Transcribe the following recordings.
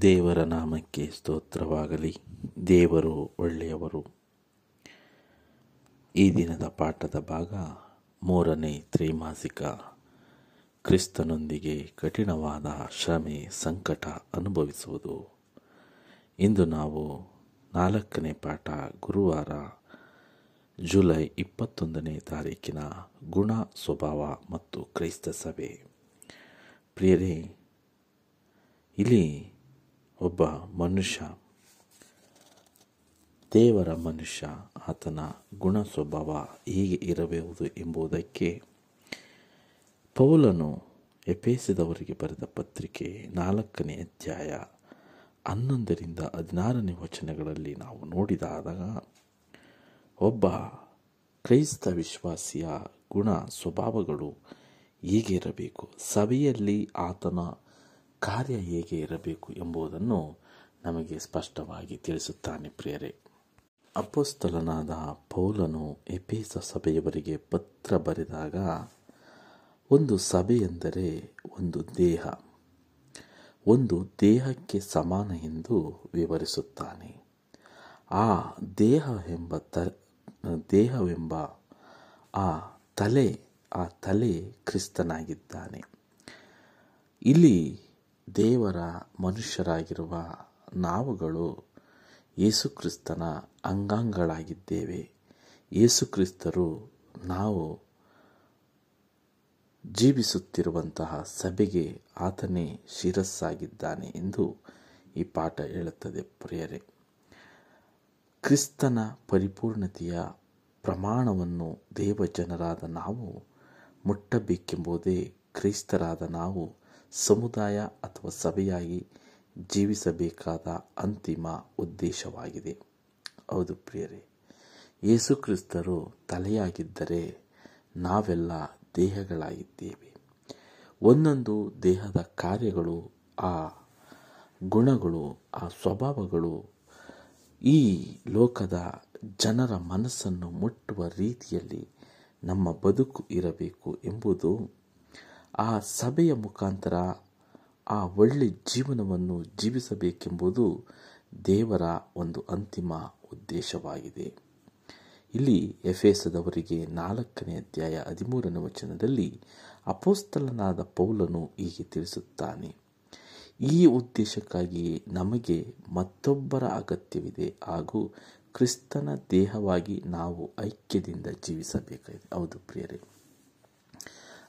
ದೇವರ ನಾಮಕ್ಕೆ ಸ್ತೋತ್ರವಾಗಲಿ. ದೇವರು ಒಳ್ಳೆಯವರು. ಈ ದಿನದ ಪಾಠದ ಭಾಗ ಮೂರನೇ ತ್ರೈಮಾಸಿಕ. ಕ್ರಿಸ್ತನೊಂದಿಗೆ ಕಠಿಣವಾದ ಶ್ರಮೆ, ಸಂಕಟ ಅನುಭವಿಸುವುದು. ಇಂದು ನಾವು ನಾಲ್ಕನೇ ಪಾಠ ಗುರುವಾರ ಜುಲೈ ಇಪ್ಪತ್ತೊಂದನೇ ತಾರೀಕಿನ ಗುಣ, ಸ್ವಭಾವ ಮತ್ತು ಕ್ರೈಸ್ತ ಸಭೆ. ಪ್ರಿಯರೇ, ಇಲ್ಲಿ ಒಬ್ಬ ಮನುಷ್ಯ, ದೇವರ ಮನುಷ್ಯ, ಆತನ ಗುಣ ಸ್ವಭಾವ ಹೀಗೆ ಇರಬಹುದು ಎಂಬುದಕ್ಕೆ ಪೌಲನು ಎಪೇಸಿದವರಿಗೆ ಬರೆದ ಪತ್ರಿಕೆ ನಾಲ್ಕನೇ ಅಧ್ಯಾಯ ಹನ್ನೊಂದರಿಂದ ಹದಿನಾರನೇ ವಚನಗಳಲ್ಲಿ ನಾವು ನೋಡಿದಾಗ ಒಬ್ಬ ಕ್ರೈಸ್ತ ವಿಶ್ವಾಸಿಯ ಗುಣ ಸ್ವಭಾವಗಳು ಹೀಗೆ ಇರಬೇಕು? ಸಭೆಯಲ್ಲಿ ಆತನ ಕಾರ್ಯ ಹೇಗೆ ಇರಬೇಕು ಎಂಬುದನ್ನು ನಮಗೆ ಸ್ಪಷ್ಟವಾಗಿ ತಿಳಿಸುತ್ತಾನೆ ಪ್ರಿಯರೇ. ಅಪೋಸ್ತಲನಾದ ಪೌಲನು ಎಪೇಸ ಸಭೆಯವರಿಗೆ ಪತ್ರ ಬರೆದಾಗ, ಒಂದು ಸಭೆ ಎಂದರೆ ಒಂದು ದೇಹ, ಒಂದು ದೇಹಕ್ಕೆ ಸಮಾನ ಎಂದು ವಿವರಿಸುತ್ತಾನೆ. ಆ ದೇಹ ಎಂಬ ತ, ದೇಹವೆಂಬ ಆ ತಲೆ ಆ ತಲೆ ಕ್ರಿಸ್ತನಾಗಿದ್ದಾನೆ. ಇಲ್ಲಿ ದೇವರ ಮನುಷ್ಯರಾಗಿರುವ ನಾವುಗಳು ಯೇಸುಕ್ರಿಸ್ತನ ಅಂಗಾಂಗಗಳಾಗಿದ್ದೇವೆ ಯೇಸುಕ್ರಿಸ್ತರು ನಾವು ಜೀವಿಸುತ್ತಿರುವಂತಹ ಸಭೆಗೆ ಆತನೇ ಶಿರಸ್ಸಾಗಿದ್ದಾನೆ ಎಂದು ಈ ಪಾಠ ಹೇಳುತ್ತದೆ ಪ್ರಿಯರೇ. ಕ್ರಿಸ್ತನ ಪರಿಪೂರ್ಣತೆಯ ಪ್ರಮಾಣವನ್ನು ದೇವಜನರಾದ ನಾವು ಮುಟ್ಟಬೇಕೆಂಬುದೇ ಕ್ರೈಸ್ತರಾದ ನಾವು ಸಮುದಾಯ ಅಥವಾ ಸಭೆಯಾಗಿ ಜೀವಿಸಬೇಕಾದ ಅಂತಿಮ ಉದ್ದೇಶವಾಗಿದೆ. ಹೌದು ಪ್ರಿಯರೇ ಯೇಸುಕ್ರಿಸ್ತರು ತಲೆಯಾಗಿದ್ದರೆ ನಾವೆಲ್ಲ ದೇಹಗಳಾಗಿದ್ದೇವೆ. ಒಂದೊಂದು ದೇಹದ ಕಾರ್ಯಗಳು, ಆ ಗುಣಗಳು, ಆ ಸ್ವಭಾವಗಳು ಈ ಲೋಕದ ಜನರ ಮನಸ್ಸನ್ನು ಮುಟ್ಟುವ ರೀತಿಯಲ್ಲಿ ನಮ್ಮ ಬದುಕು ಇರಬೇಕು ಎಂಬುದು ಆ ಸಭೆಯ ಮುಖಾಂತರ ಆ ಒಳ್ಳೆ ಜೀವನವನ್ನು ಜೀವಿಸಬೇಕೆಂಬುದು ದೇವರ ಒಂದು ಅಂತಿಮ ಉದ್ದೇಶವಾಗಿದೆ. ಇಲ್ಲಿ ಎಫೆಸದವರಿಗೆ ನಾಲ್ಕನೇ ಅಧ್ಯಾಯ ಹದಿಮೂರನೇ ವಚನದಲ್ಲಿ ಅಪೋಸ್ತಲನಾದ ಪೌಲನು ಹೀಗೆ ತಿಳಿಸುತ್ತಾನೆ. ಈ ಉದ್ದೇಶಕ್ಕಾಗಿ ನಮಗೆ ಮತ್ತೊಬ್ಬರ ಅಗತ್ಯವಿದೆ ಹಾಗೂ ಕ್ರಿಸ್ತನ ದೇಹವಾಗಿ ನಾವು ಐಕ್ಯದಿಂದ ಜೀವಿಸಬೇಕಾಗಿದೆ. ಹೌದು ಪ್ರಿಯರೇ.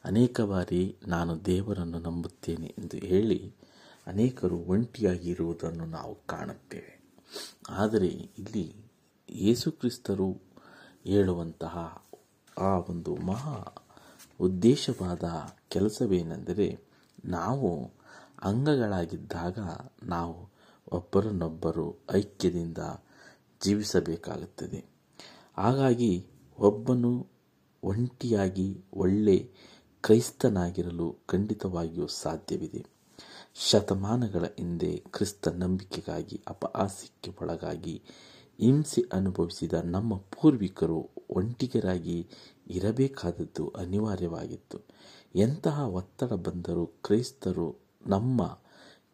ಅನೇಕ ಬಾರಿ ನಾನು ದೇವರನ್ನು ನಂಬುತ್ತೇನೆ ಎಂದು ಹೇಳಿ ಅನೇಕರು ಒಂಟಿಯಾಗಿರುವುದನ್ನು ನಾವು ಕಾಣುತ್ತೇವೆ. ಆದರೆ ಇಲ್ಲಿ ಯೇಸುಕ್ರಿಸ್ತರು ಹೇಳುವಂತಹ ಆ ಒಂದು ಮಹಾ ಉದ್ದೇಶವಾದ ಕೆಲಸವೇನೆಂದರೆ ನಾವು ಅಂಗಗಳಾಗಿದ್ದಾಗ ನಾವು ಒಬ್ಬರನ್ನೊಬ್ಬರು ಐಕ್ಯದಿಂದ ಜೀವಿಸಬೇಕಾಗುತ್ತದೆ. ಹಾಗಾಗಿ ಒಬ್ಬನು ಒಂಟಿಯಾಗಿ ಒಳ್ಳೆ ಕ್ರೈಸ್ತನಾಗಿರಲು ಖಂಡಿತವಾಗಿಯೂ ಸಾಧ್ಯವಿದೆ. ಶತಮಾನಗಳ ಹಿಂದೆ ಕ್ರಿಸ್ತ ನಂಬಿಕೆಗಾಗಿ ಅಪಹಾಸ್ಯಕ್ಕೆ ಒಳಗಾಗಿ ಹಿಂಸೆ ಅನುಭವಿಸಿದ ನಮ್ಮ ಪೂರ್ವಿಕರು ಒಂಟಿಗರಾಗಿ ಇರಬೇಕಾದದ್ದು ಅನಿವಾರ್ಯವಾಗಿತ್ತು. ಎಂತಹ ಒತ್ತಡ ಬಂದರೂ ಕ್ರೈಸ್ತರು ನಮ್ಮ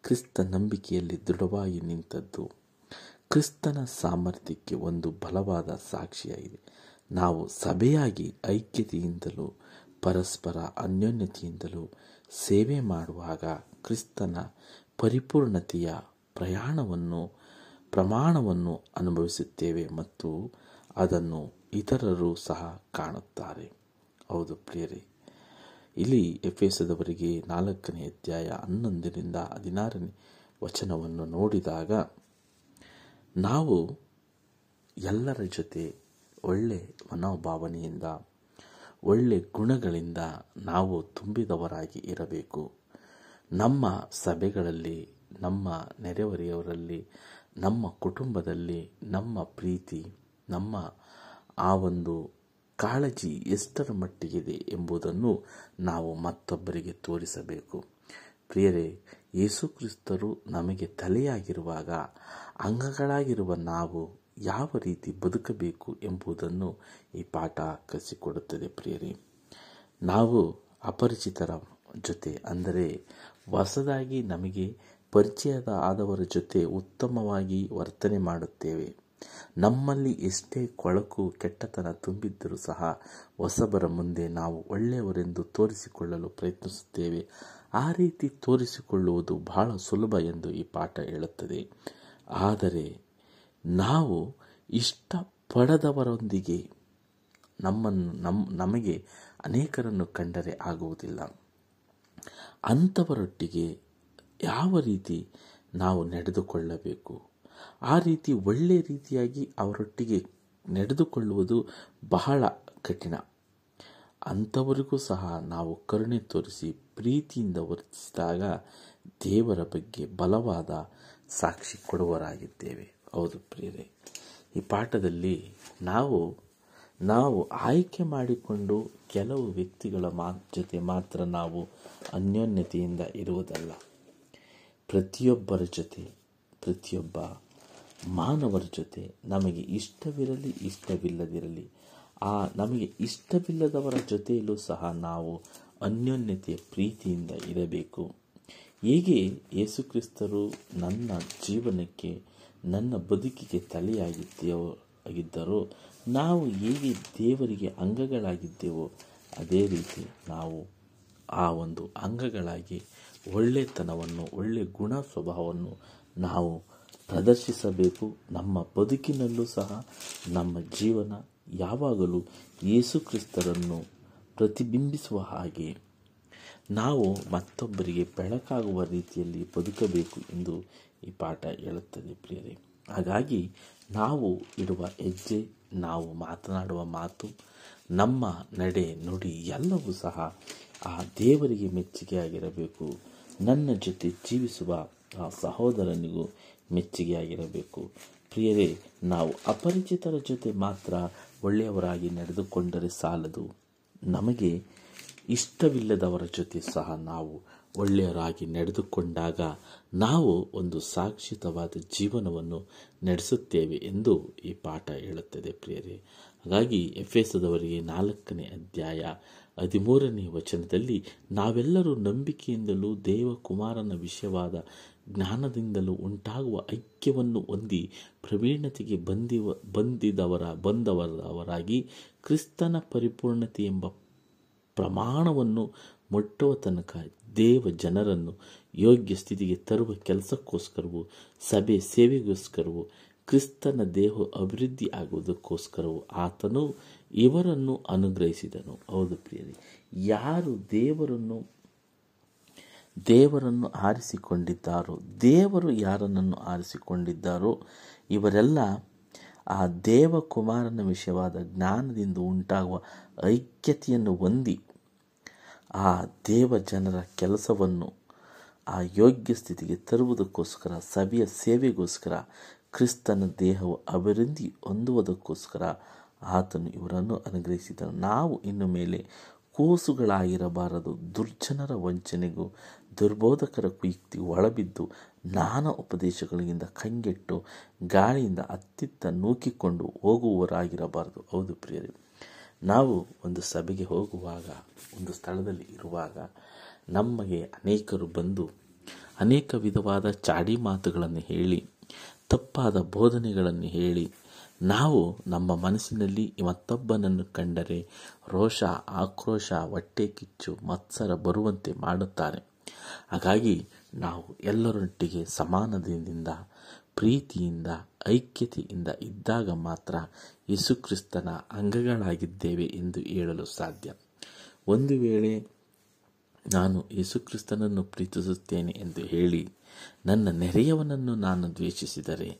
ಕ್ರಿಸ್ತ ನಂಬಿಕೆಯಲ್ಲಿ ದೃಢವಾಗಿ ನಿಂತದ್ದು. ಕ್ರಿಸ್ತನ ಸಾಮರ್ಥ್ಯಕ್ಕೆ ಒಂದು ಬಲವಾದ ಸಾಕ್ಷಿಯಾಗಿದೆ. ನಾವು ಸಭೆಯಾಗಿ ಐಕ್ಯತೆಯಿಂದಲೂ ಪರಸ್ಪರ ಅನ್ಯೋನ್ಯತೆಯಿಂದಲೂ ಸೇವೆ ಮಾಡುವಾಗ ಕ್ರಿಸ್ತನ ಪರಿಪೂರ್ಣತೆಯ ಪ್ರಯಾಣವನ್ನು, ಪ್ರಮಾಣವನ್ನು ಅನುಭವಿಸುತ್ತೇವೆ ಮತ್ತು ಅದನ್ನು ಇತರರು ಸಹ ಕಾಣುತ್ತಾರೆ. ಹೌದು ಪ್ರಿಯರೇ, ಇಲ್ಲಿ ಎಫೆಸದವರಿಗೆ ನಾಲ್ಕನೇ ಅಧ್ಯಾಯ ಹನ್ನೊಂದರಿಂದ ಹದಿನಾರನೇ ವಚನವನ್ನು ನೋಡಿದಾಗ, ನಾವು ಎಲ್ಲರ ಜೊತೆ ಒಳ್ಳೆ ಮನೋಭಾವನೆಯಿಂದ ಒಳ್ಳೆ ಗುಣಗಳಿಂದ ನಾವು ತುಂಬಿದವರಾಗಿ ಇರಬೇಕು. ನಮ್ಮ ಸಭೆಗಳಲ್ಲಿ, ನಮ್ಮ ನೆರೆಹೊರೆಯವರಲ್ಲಿ, ನಮ್ಮ ಕುಟುಂಬದಲ್ಲಿ, ನಮ್ಮ ಪ್ರೀತಿ, ನಮ್ಮ ಆ ಒಂದು ಕಾಳಜಿ ಎಷ್ಟರ ಮಟ್ಟಿಗಿದೆ ಎಂಬುದನ್ನು ನಾವು ಮತ್ತೊಬ್ಬರಿಗೆ ತೋರಿಸಬೇಕು. ಪ್ರಿಯರೇ ಯೇಸುಕ್ರಿಸ್ತರು ನಮಗೆ ತಲೆಯಾಗಿರುವಾಗ, ಅಂಗಗಳಾಗಿರುವ ನಾವು ಯಾವ ರೀತಿ ಬದುಕಬೇಕು ಎಂಬುದನ್ನು ಈ ಪಾಠ ಕಲಿಸಿಕೊಡುತ್ತದೆ ಪ್ರಿಯರಿ. ನಾವು ಅಪರಿಚಿತರ ಜೊತೆ, ಅಂದರೆ ಹೊಸದಾಗಿ ನಮಗೆ ಪರಿಚಯದ ಆದವರ ಜೊತೆ ಉತ್ತಮವಾಗಿ ವರ್ತನೆ ಮಾಡುತ್ತೇವೆ. ನಮ್ಮಲ್ಲಿ ಎಷ್ಟೇ ಕೊಳಕು ಕೆಟ್ಟತನ ತುಂಬಿದ್ದರೂ ಸಹ ಹೊಸಬರ ಮುಂದೆ ನಾವು ಒಳ್ಳೆಯವರೆಂದು ತೋರಿಸಿಕೊಳ್ಳಲು ಪ್ರಯತ್ನಿಸುತ್ತೇವೆ. ಆ ರೀತಿ ತೋರಿಸಿಕೊಳ್ಳುವುದು ಬಹಳ ಸುಲಭ ಎಂದು ಈ ಪಾಠ ಹೇಳುತ್ತದೆ. ಆದರೆ ನಾವು ಇಷ್ಟಪಡದವರೊಂದಿಗೆ ನಮ್ಮನ್ನು, ನಮ್, ನಮಗೆ ಅನೇಕರನ್ನು ಕಂಡರೆ ಆಗುವುದಿಲ್ಲ. ಅಂಥವರೊಟ್ಟಿಗೆ ಯಾವ ರೀತಿ ನಾವು ನಡೆದುಕೊಳ್ಳಬೇಕು? ಆ ರೀತಿ ಒಳ್ಳೆ ರೀತಿಯಾಗಿ ಅವರೊಟ್ಟಿಗೆ ನಡೆದುಕೊಳ್ಳುವುದು ಬಹಳ ಕಠಿಣ. ಅಂಥವರಿಗೂ ಸಹ ನಾವು ಕರುಣೆ ತೋರಿಸಿ ಪ್ರೀತಿಯಿಂದ ವರ್ತಿಸಿದಾಗ ದೇವರ ಬಗ್ಗೆ ಬಲವಾದ ಸಾಕ್ಷಿ ಕೊಡುವರಾಗಿದ್ದೇವೆ. ಹೌದು ಪ್ರಿಯರೇ. ಈ ಪಾಠದಲ್ಲಿ ನಾವು ನಾವು ಆಯ್ಕೆ ಮಾಡಿಕೊಂಡು ಕೆಲವು ವ್ಯಕ್ತಿಗಳ ಮಾ, ಜೊತೆ ಮಾತ್ರ ನಾವು ಅನ್ಯೋನ್ಯತೆಯಿಂದ ಇರುವುದಲ್ಲ. ಪ್ರತಿಯೊಬ್ಬರ ಜೊತೆ, ಪ್ರತಿಯೊಬ್ಬ ಮಾನವರ ಜೊತೆ ನಮಗೆ ಇಷ್ಟವಿರಲಿ, ಇಷ್ಟವಿಲ್ಲದಿರಲಿ, ಆ ನಮಗೆ ಇಷ್ಟವಿಲ್ಲದವರ ಜೊತೆಯಲ್ಲೂ ಸಹ ನಾವು ಅನ್ಯೋನ್ಯತೆಯ ಪ್ರೀತಿಯಿಂದ ಇರಬೇಕು. ಹೀಗೆ ಯೇಸುಕ್ರಿಸ್ತರು ನನ್ನ ಜೀವನಕ್ಕೆ ನನ್ನ ಬದುಕಿಗೆ ತಲೆಯಾಗಿದ್ದೇವೋ ಆಗಿದ್ದರೋ ನಾವು ಹೇಗೆ ದೇವರಿಗೆ ಅಂಗಗಳಾಗಿದ್ದೇವೋ ಅದೇ ರೀತಿ ನಾವು ಆ ಒಂದು ಅಂಗಗಳಾಗಿ ಒಳ್ಳೆತನವನ್ನು, ಒಳ್ಳೆ ಗುಣ ಸ್ವಭಾವವನ್ನು ನಾವು ಪ್ರದರ್ಶಿಸಬೇಕು. ನಮ್ಮ ಬದುಕಿನಲ್ಲೂ ಸಹ ನಮ್ಮ ಜೀವನ ಯಾವಾಗಲೂ ಯೇಸುಕ್ರಿಸ್ತರನ್ನು ಪ್ರತಿಬಿಂಬಿಸುವ ಹಾಗೆ ನಾವು ಮತ್ತೊಬ್ಬರಿಗೆ ಬೆಳಕಾಗುವ ರೀತಿಯಲ್ಲಿ ಬದುಕಬೇಕು ಎಂದು ಈ ಪಾಠ ಹೇಳುತ್ತದೆ ಪ್ರಿಯರೇ. ಹಾಗಾಗಿ ನಾವು ಇಡುವ ಹೆಜ್ಜೆ, ನಾವು ಮಾತನಾಡುವ ಮಾತು, ನಮ್ಮ ನಡೆ ನುಡಿ ಎಲ್ಲವೂ ಸಹ ಆ ದೇವರಿಗೆ ಮೆಚ್ಚುಗೆಯಾಗಿರಬೇಕು. ನನ್ನ ಜೊತೆ ಜೀವಿಸುವ ಆ ಸಹೋದರನಿಗೂ ಮೆಚ್ಚುಗೆಯಾಗಿರಬೇಕು. ಪ್ರಿಯರೇ, ನಾವು ಅಪರಿಚಿತರ ಜೊತೆ ಮಾತ್ರ ಒಳ್ಳೆಯವರಾಗಿ ನಡೆದುಕೊಂಡರೆ ಸಾಲದು. ನಮಗೆ ಇಷ್ಟವಿಲ್ಲದವರ ಜೊತೆ ಸಹ ನಾವು ಒಳ್ಳೆಯರಾಗಿ ನಡೆದುಕೊಂಡಾಗ ನಾವು ಒಂದು ಸಾಕ್ಷಿತವಾದ ಜೀವನವನ್ನು ನಡೆಸುತ್ತೇವೆ ಎಂದು ಈ ಪಾಠ ಹೇಳುತ್ತದೆ ಪ್ರಿಯರೇ. ಹಾಗಾಗಿ ಎಫ್ ಎಫೆಸದವರಿಗೆ ನಾಲ್ಕನೇ ಅಧ್ಯಾಯ ಹದಿಮೂರನೇ ವಚನದಲ್ಲಿ ನಾವೆಲ್ಲರೂ ನಂಬಿಕೆಯಿಂದಲೂ ದೇವಕುಮಾರನ ವಿಷಯವಾದ ಜ್ಞಾನದಿಂದಲೂ ಉಂಟಾಗುವ ಐಕ್ಯವನ್ನು ಹೊಂದಿ ಪ್ರವೀಣತೆಗೆ ಬಂದಿವ, ಬಂದಿದವರ, ಬಂದವರವರಾಗಿ ಕ್ರಿಸ್ತನ ಪರಿಪೂರ್ಣತೆ ಎಂಬ ಪ್ರಮಾಣವನ್ನು ಮುಟ್ಟುವ ತನಕ ದೇವ ಜನರನ್ನು ಯೋಗ್ಯ ಸ್ಥಿತಿಗೆ ತರುವ ಕೆಲಸಕ್ಕೋಸ್ಕರವೂ, ಸಭೆ ಸೇವೆಗೋಸ್ಕರವೂ, ಕ್ರಿಸ್ತನ ದೇಹ ಅಭಿವೃದ್ಧಿ ಆಗುವುದಕ್ಕೋಸ್ಕರವೂ ಆತನು ಇವರನ್ನು ಅನುಗ್ರಹಿಸಿದನು. ಹೌದು ಪ್ರಿಯರಿ, ಯಾರು ದೇವರನ್ನು ದೇವರನ್ನು ಆರಿಸಿಕೊಂಡಿದ್ದಾರೋ, ದೇವರು ಯಾರನ್ನು ಆರಿಸಿಕೊಂಡಿದ್ದಾರೋ, ಇವರೆಲ್ಲ ಆ ದೇವಕುಮಾರನ ವಿಷಯವಾದ ಜ್ಞಾನದಿಂದ ಉಂಟಾಗುವ ಐಕ್ಯತೆಯನ್ನು ಹೊಂದಿ ಆ ದೇವ ಜನರ ಕೆಲಸವನ್ನು ಆ ಯೋಗ್ಯ ಸ್ಥಿತಿಗೆ ತರುವುದಕ್ಕೋಸ್ಕರ ಸಭೆಯ ಸೇವೆಗೋಸ್ಕರ, ಕ್ರಿಸ್ತನ ದೇಹವು ಅಭಿವೃದ್ಧಿ ಹೊಂದುವುದಕ್ಕೋಸ್ಕರ ಆತನು ಇವರನ್ನು ಅನುಗ್ರಹಿಸಿದನು. ನಾವು ಇನ್ನು ಮೇಲೆ ಕೂಸುಗಳಾಗಿರಬಾರದು. ದುರ್ಜನರ ವಂಚನೆಗೂ ದುರ್ಬೋಧಕರ ಕುಯುಕ್ತಿಗೂ ಒಳಬಿದ್ದು ನಾನಾ ಉಪದೇಶಗಳಿಂದ ಕಂಗೆಟ್ಟು ಗಾಳಿಯಿಂದ ಅತ್ತಿತ್ತ ನೂಕಿಕೊಂಡು ಹೋಗುವವರಾಗಿರಬಾರದು. ಹೌದು ಪ್ರಿಯರೇ. ನಾವು ಒಂದು ಸಭೆಗೆ ಹೋಗುವಾಗ, ಒಂದು ಸ್ಥಳದಲ್ಲಿ ಇರುವಾಗ ನಮಗೆ ಅನೇಕರು ಬಂದು ಅನೇಕ ವಿಧವಾದ ಚಾಡಿ ಮಾತುಗಳನ್ನು ಹೇಳಿ, ತಪ್ಪಾದ ಬೋಧನೆಗಳನ್ನು ಹೇಳಿ, ನಾವು ನಮ್ಮ ಮನಸ್ಸಿನಲ್ಲಿ ಮತ್ತೊಬ್ಬನನ್ನು ಕಂಡರೆ ರೋಷ, ಆಕ್ರೋಶ, ಹೊಟ್ಟೆ ಕಿಚ್ಚು, ಮತ್ಸರ ಬರುವಂತೆ ಮಾಡುತ್ತಾರೆ. ಹಾಗಾಗಿ ನಾವು ಎಲ್ಲರೊಟ್ಟಿಗೆ ಸಮಾನದಿಂದ, ಪ್ರೀತಿಯಿಂದ ಐಕ್ಯತೆಯಿಂದ ಇದ್ದಾಗ ಮಾತ್ರ ಯೇಸುಕ್ರಿಸ್ತನ ಅಂಗಗಳಾಗಿದ್ದೇವೆ ಎಂದು ಹೇಳಲು ಸಾಧ್ಯ. ಒಂದು ವೇಳೆ ನಾನು ಯೇಸುಕ್ರಿಸ್ತನನ್ನು ಪ್ರೀತಿಸುತ್ತೇನೆ ಎಂದು ಹೇಳಿ ನನ್ನ ನೆರೆಯವನನ್ನು ನಾನು ದ್ವೇಷಿಸಿದರೆ,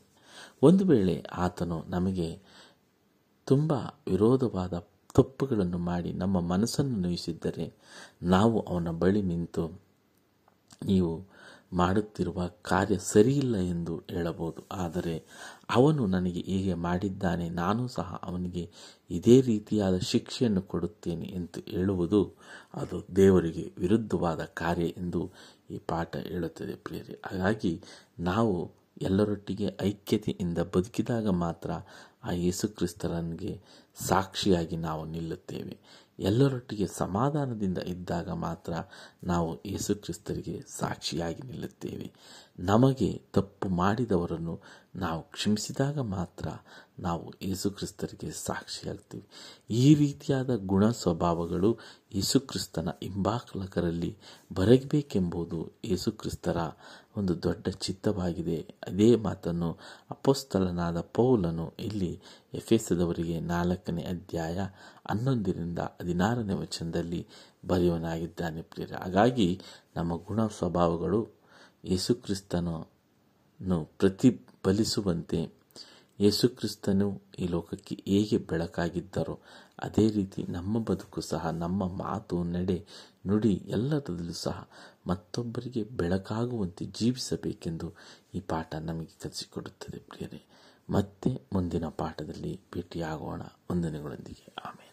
ಒಂದು ವೇಳೆ ಆತನು ನಮಗೆ ತುಂಬ ವಿರೋಧವಾದ ತಪ್ಪುಗಳನ್ನು ಮಾಡಿ ನಮ್ಮ ಮನಸ್ಸನ್ನು ನೋಯಿಸಿದ್ದರೆ, ನಾವು ಅವನ ಬಳಿ ನಿಂತು ನೀವು ಮಾಡುತ್ತಿರುವ ಕಾರ್ಯ ಸರಿಯಿಲ್ಲ ಎಂದು ಹೇಳಬಹುದು. ಆದರೆ ಅವನು ನನಗೆ ಹೀಗೆ ಮಾಡಿದ್ದಾನೆ, ನಾನು ಸಹ ಅವನಿಗೆ ಇದೇ ರೀತಿಯಾದ ಶಿಕ್ಷೆಯನ್ನು ಕೊಡುತ್ತೇನೆ ಎಂದು ಹೇಳುವುದು ಅದು ದೇವರಿಗೆ ವಿರುದ್ಧವಾದ ಕಾರ್ಯ ಎಂದು ಈ ಪಾಠ ಹೇಳುತ್ತದೆ ಪ್ರಿಯರಿ. ಹಾಗಾಗಿ ನಾವು ಎಲ್ಲರೊಟ್ಟಿಗೆ ಐಕ್ಯತೆಯಿಂದ ಬದುಕಿದಾಗ ಮಾತ್ರ ಆ ಯೇಸುಕ್ರಿಸ್ತನಿಗೆ ಸಾಕ್ಷಿಯಾಗಿ ನಾವು ನಿಲ್ಲುತ್ತೇವೆ. ಎಲ್ಲರೊಟ್ಟಿಗೆ ಸಮಾಧಾನದಿಂದ ಇದ್ದಾಗ ಮಾತ್ರ ನಾವು ಯೇಸುಕ್ರಿಸ್ತರಿಗೆ ಸಾಕ್ಷಿಯಾಗಿ ನಿಲ್ಲುತ್ತೇವೆ. ನಮಗೆ ತಪ್ಪು ಮಾಡಿದವರನ್ನು ನಾವು ಕ್ಷಮಿಸಿದಾಗ ಮಾತ್ರ ನಾವು ಯೇಸುಕ್ರಿಸ್ತರಿಗೆ ಸಾಕ್ಷಿಯಾಗ್ತೀವಿ. ಈ ರೀತಿಯಾದ ಗುಣ ಸ್ವಭಾವಗಳು ಯೇಸುಕ್ರಿಸ್ತನ ಹಿಂಬಾಲಕರಲ್ಲಿ ಬರಬೇಕೆಂಬುದು ಯೇಸುಕ್ರಿಸ್ತರ ಒಂದು ದೊಡ್ಡ ಚಿತ್ತವಾಗಿದೆ. ಅದೇ ಮಾತನ್ನು ಅಪೋಸ್ತಲನಾದ ಪೌಲನು ಇಲ್ಲಿ ಎಫೆಸದವರಿಗೆ ನಾಲ್ಕನೇ ಅಧ್ಯಾಯ ಹನ್ನೊಂದರಿಂದ ಹದಿನಾರನೇ ವಚನದಲ್ಲಿ ಬರೆಯುವನಾಗಿದ್ದಾನೆ ಪ್ರಿಯರ. ಹಾಗಾಗಿ ನಮ್ಮ ಗುಣ ಸ್ವಭಾವಗಳು ಯೇಸುಕ್ರಿಸ್ತನನ್ನು ಪ್ರತಿಫಲಿಸುವಂತೆ ಯೇಸುಕ್ರಿಸ್ತನು ಈ ಲೋಕಕ್ಕೆ ಹೇಗೆ ಬೆಳಕಾಗಿದ್ದರೋ ಅದೇ ರೀತಿ ನಮ್ಮ ಬದುಕು ಸಹ, ನಮ್ಮ ಮಾತು ನಡೆ ನುಡಿ ಎಲ್ಲದರಲ್ಲೂ ಸಹ ಮತ್ತೊಬ್ಬರಿಗೆ ಬೆಳಕಾಗುವಂತೆ ಜೀವಿಸಬೇಕೆಂದು ಈ ಪಾಠ ನಮಗೆ ಕಲಿಸಿಕೊಡುತ್ತದೆ ಪ್ರಿಯರೇ. ಮತ್ತೆ ಮುಂದಿನ ಪಾಠದಲ್ಲಿ ಭೇಟಿಯಾಗೋಣ. ವಂದನೆಗಳೊಂದಿಗೆ. ಆಮೇಲೆ